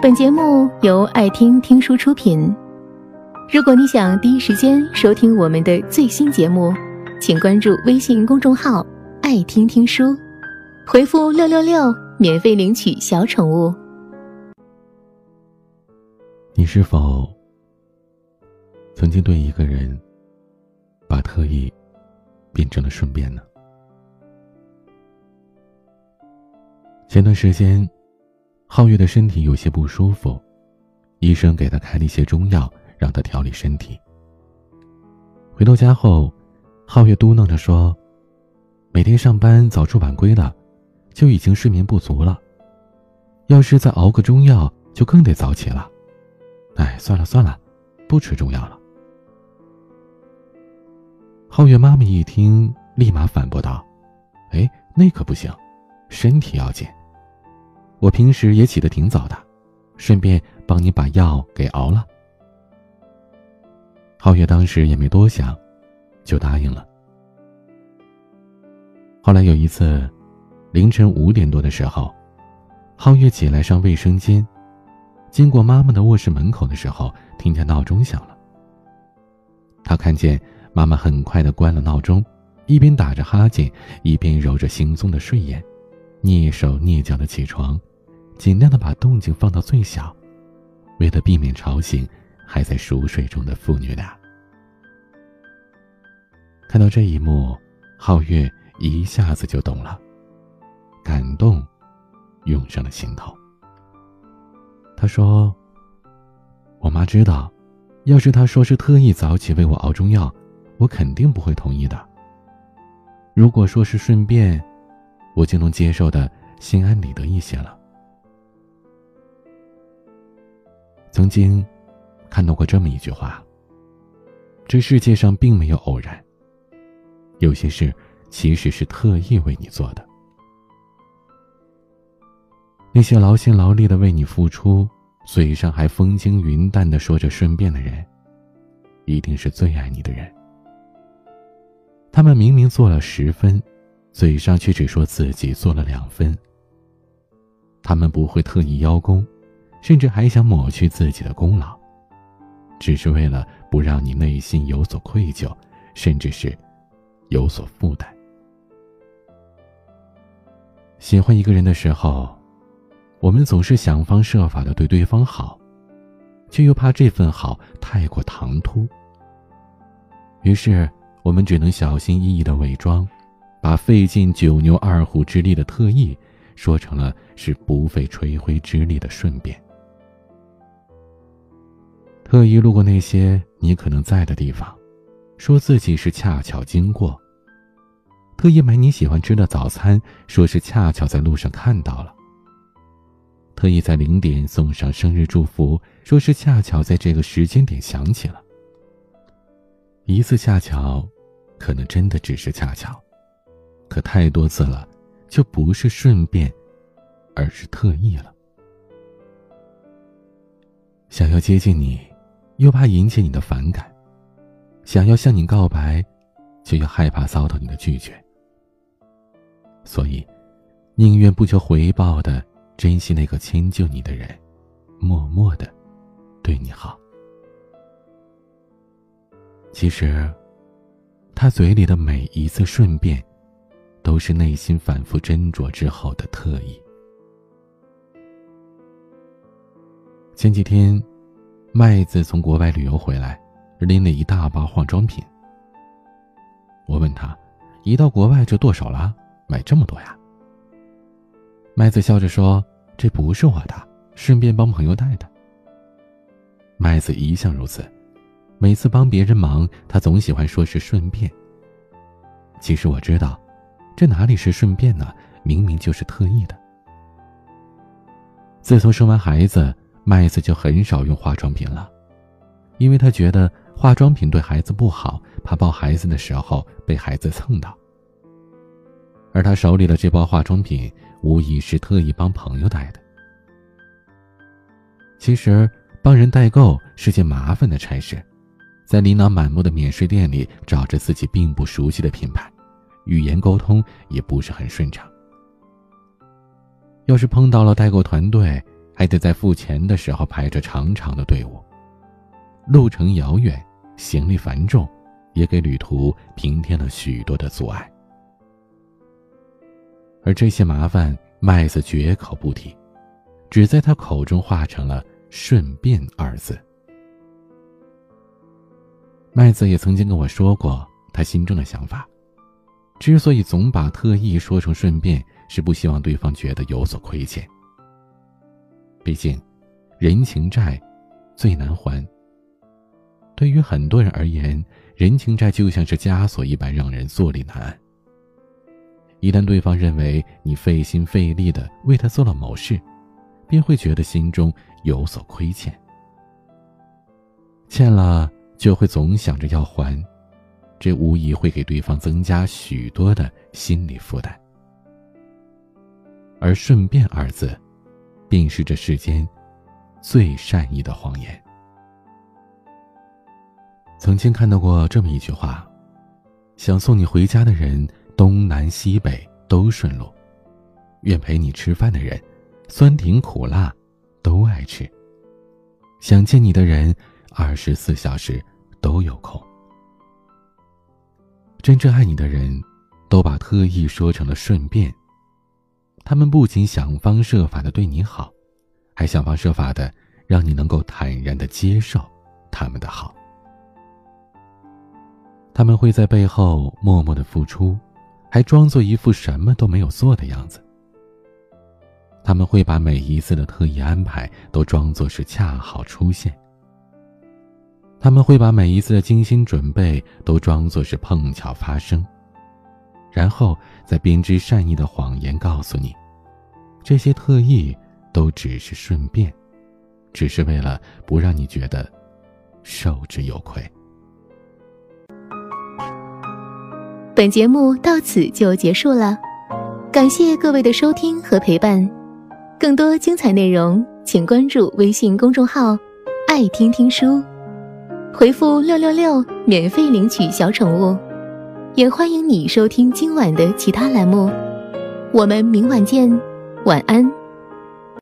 本节目由爱听听书出品。如果你想第一时间收听我们的最新节目，请关注微信公众号“爱听听书”，回复“六六六”免费领取小宠物。你是否曾经对一个人把特意变成了顺便呢？前段时间。皓月的身体有些不舒服，医生给他开了一些中药，让他调理身体。回到家后，皓月嘟囔着说：“每天上班早出晚归的，就已经睡眠不足了，要是再熬个中药，就更得早起了。哎，算了算了，不吃中药了。”皓月妈妈一听，立马反驳道：“哎，那可不行，身体要紧。”我平时也起得挺早的，顺便帮你把药给熬了。皓月当时也没多想，就答应了。后来有一次，凌晨五点多的时候，皓月起来上卫生间，经过妈妈的卧室门口的时候，听见闹钟响了。他看见妈妈很快的关了闹钟，一边打着哈欠，一边揉着惺忪的睡眼，蹑手蹑脚的起床。尽量的把动静放到最小，为了避免吵醒还在熟睡中的父女俩。看到这一幕，皓月一下子就懂了，感动涌上了心头。他说：“我妈知道，要是她说是特意早起为我熬中药，我肯定不会同意的。如果说是顺便，我就能接受的心安理得一些了。”曾经看到过这么一句话：这世界上并没有偶然，有些事其实是特意为你做的。那些劳心劳力的为你付出，嘴上还风轻云淡的说着顺便的人，一定是最爱你的人。他们明明做了十分，嘴上却只说自己做了两分。他们不会特意邀功。甚至还想抹去自己的功劳，只是为了不让你内心有所愧疚，甚至是有所负担。喜欢一个人的时候，我们总是想方设法的对对方好，却又怕这份好太过唐突。于是，我们只能小心翼翼的伪装，把费尽九牛二虎之力的特意，说成了是不费吹灰之力的顺便。特意路过那些你可能在的地方，说自己是恰巧经过；特意买你喜欢吃的早餐，说是恰巧在路上看到了；特意在零点送上生日祝福，说是恰巧在这个时间点想起了。一次恰巧，可能真的只是恰巧；可太多次了，就不是顺便，而是特意了。想要接近你。又怕引起你的反感，想要向你告白，却又害怕遭到你的拒绝，所以宁愿不求回报的珍惜那个迁就你的人，默默的对你好。其实，他嘴里的每一次顺便，都是内心反复斟酌之后的特意。前几天。麦子从国外旅游回来，拎了一大包化妆品。我问他：“一到国外就剁手了，买这么多呀？”麦子笑着说：“这不是我的，顺便帮朋友带的。”麦子一向如此，每次帮别人忙，他总喜欢说是顺便。其实我知道，这哪里是顺便呢？明明就是特意的。自从生完孩子。麦子就很少用化妆品了，因为他觉得化妆品对孩子不好，怕抱孩子的时候被孩子蹭到。而他手里的这包化妆品，无疑是特意帮朋友带的。其实帮人代购是件麻烦的差事，在琳琅满目的免税店里找着自己并不熟悉的品牌，语言沟通也不是很顺畅。要是碰到了代购团队，还得在付钱的时候排着长长的队伍。路程遥远，行李繁重，也给旅途平添了许多的阻碍。而这些麻烦，麦子绝口不提，只在他口中化成了“顺便”二字。麦子也曾经跟我说过他心中的想法，之所以总把特意说成“顺便”，是不希望对方觉得有所亏欠。毕竟，人情债最难还。对于很多人而言，人情债就像是枷锁一般，让人坐立难安。一旦对方认为你费心费力的为他做了某事，便会觉得心中有所亏欠，欠了就会总想着要还，这无疑会给对方增加许多的心理负担。而“顺便”二字，便是这世间最善意的谎言。曾经看到过这么一句话：想送你回家的人。东南西北都顺路，愿陪你吃饭的人，酸甜苦辣都爱吃。想见你的人，二十四小时都有空。真正爱你的人，都把特意说成了顺便。他们不仅想方设法的对你好，还想方设法的让你能够坦然的接受他们的好。他们会在背后默默的付出。还装作一副什么都没有做的样子。他们会把每一次的特意安排都装作是恰好出现。他们会把每一次的精心准备都装作是碰巧发生，然后再编织善意的谎言告诉你，这些特意都只是顺便，只是为了不让你觉得受之有愧。本节目到此就结束了，感谢各位的收听和陪伴。更多精彩内容，请关注微信公众号“爱听听书”，回复“六六六”免费领取小宠物。也欢迎你收听今晚的其他栏目。我们明晚见，晚安。